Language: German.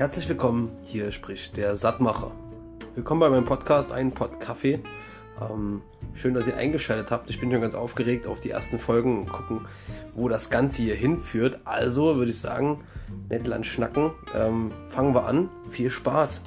Herzlich willkommen, hier spricht der Sattmacher. Willkommen bei meinem Podcast Ein Pod Kaffee. Ähm, schön, dass ihr eingeschaltet habt. Ich bin schon ganz aufgeregt auf die ersten Folgen und gucken, wo das Ganze hier hinführt. Also würde ich sagen, Nettland schnacken. Ähm, fangen wir an. Viel Spaß!